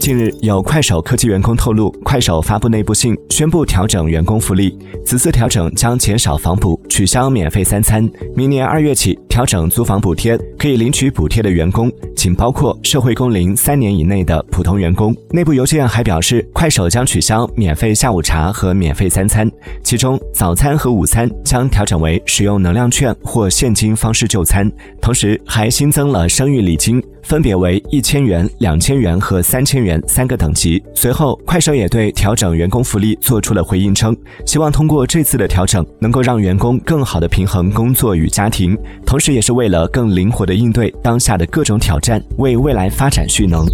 近日，有快手科技员工透露，快手发布内部信，宣布调整员工福利。此次调整将减少房补，取消免费三餐。明年二月起，调整租房补贴，可以领取补贴的员工仅包括社会工龄三年以内的普通员工。内部邮件还表示，快手将取消免费下午茶和免费三餐，其中早餐和午餐将调整为使用能量券或现金方式就餐，同时还新增了生育礼金。分别为一千元、两千元和三千元三个等级。随后，快手也对调整员工福利做出了回应，称希望通过这次的调整，能够让员工更好的平衡工作与家庭，同时也是为了更灵活的应对当下的各种挑战，为未来发展蓄能。